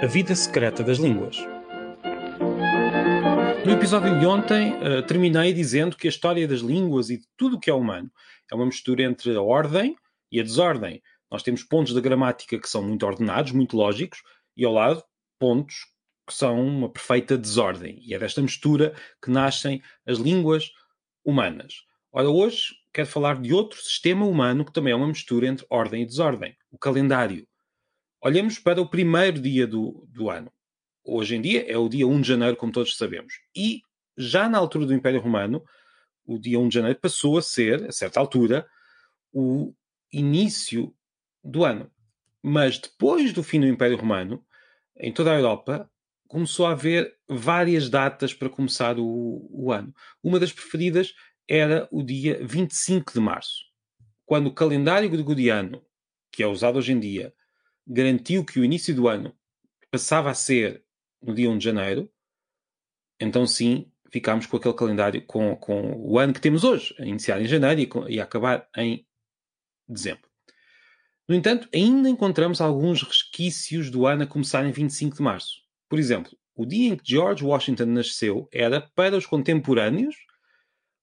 A vida secreta das línguas. No episódio de ontem, uh, terminei dizendo que a história das línguas e de tudo o que é humano é uma mistura entre a ordem e a desordem. Nós temos pontos da gramática que são muito ordenados, muito lógicos, e ao lado, pontos que são uma perfeita desordem. E é desta mistura que nascem as línguas humanas. Ora, hoje quero falar de outro sistema humano que também é uma mistura entre ordem e desordem: o calendário. Olhemos para o primeiro dia do, do ano. Hoje em dia é o dia 1 de janeiro, como todos sabemos. E já na altura do Império Romano, o dia 1 de janeiro passou a ser, a certa altura, o início do ano. Mas depois do fim do Império Romano, em toda a Europa, começou a haver várias datas para começar o, o ano. Uma das preferidas era o dia 25 de março, quando o calendário gregoriano, que é usado hoje em dia, garantiu que o início do ano passava a ser no dia 1 de janeiro, então sim, ficámos com aquele calendário, com, com o ano que temos hoje, a iniciar em janeiro e, e a acabar em dezembro. No entanto, ainda encontramos alguns resquícios do ano a começar em 25 de março. Por exemplo, o dia em que George Washington nasceu era, para os contemporâneos,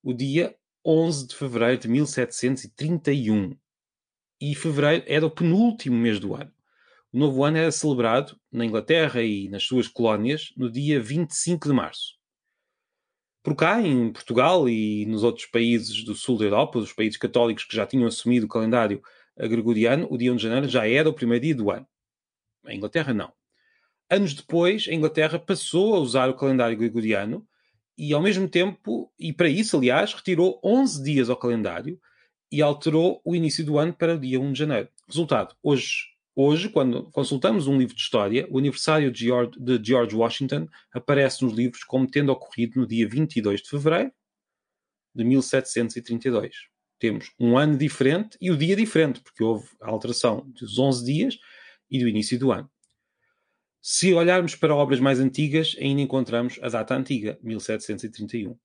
o dia 11 de fevereiro de 1731. E fevereiro era o penúltimo mês do ano. O novo ano era celebrado na Inglaterra e nas suas colónias no dia 25 de março. Por cá, em Portugal e nos outros países do sul da Europa, os países católicos que já tinham assumido o calendário gregoriano, o dia 1 de janeiro já era o primeiro dia do ano. A Inglaterra não. Anos depois, a Inglaterra passou a usar o calendário gregoriano e, ao mesmo tempo, e para isso, aliás, retirou 11 dias ao calendário e alterou o início do ano para o dia 1 de janeiro. Resultado, hoje Hoje, quando consultamos um livro de história, o aniversário de George, de George Washington aparece nos livros como tendo ocorrido no dia 22 de fevereiro de 1732. Temos um ano diferente e o dia diferente, porque houve a alteração dos 11 dias e do início do ano. Se olharmos para obras mais antigas, ainda encontramos a data antiga, 1731.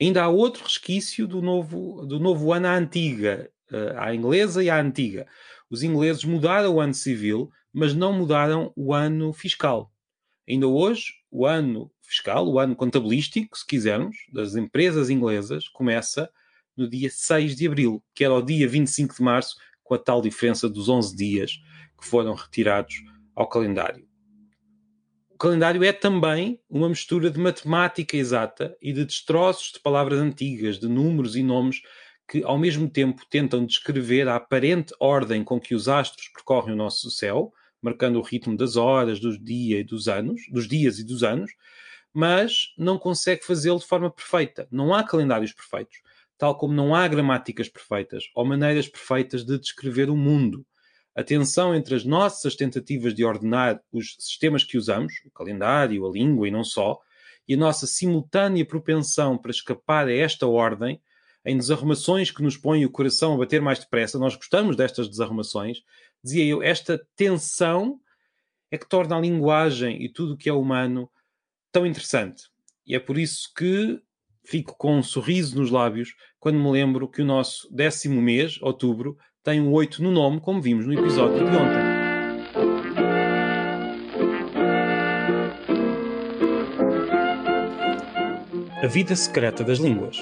Ainda há outro resquício do novo, do novo ano à antiga, eh, à inglesa e à antiga. Os ingleses mudaram o ano civil, mas não mudaram o ano fiscal. Ainda hoje, o ano fiscal, o ano contabilístico, se quisermos, das empresas inglesas, começa no dia 6 de abril, que era o dia 25 de março, com a tal diferença dos 11 dias que foram retirados ao calendário. O calendário é também uma mistura de matemática exata e de destroços de palavras antigas, de números e nomes que ao mesmo tempo tentam descrever a aparente ordem com que os astros percorrem o nosso céu, marcando o ritmo das horas, dos dias e dos anos, dos dias e dos anos, mas não consegue fazê-lo de forma perfeita. Não há calendários perfeitos, tal como não há gramáticas perfeitas ou maneiras perfeitas de descrever o mundo. A tensão entre as nossas tentativas de ordenar os sistemas que usamos, o calendário, a língua e não só, e a nossa simultânea propensão para escapar a esta ordem em desarrumações que nos põem o coração a bater mais depressa, nós gostamos destas desarrumações, dizia eu, esta tensão é que torna a linguagem e tudo o que é humano tão interessante. E é por isso que fico com um sorriso nos lábios quando me lembro que o nosso décimo mês, outubro, tem um 8 no nome, como vimos no episódio de ontem. A vida secreta das línguas.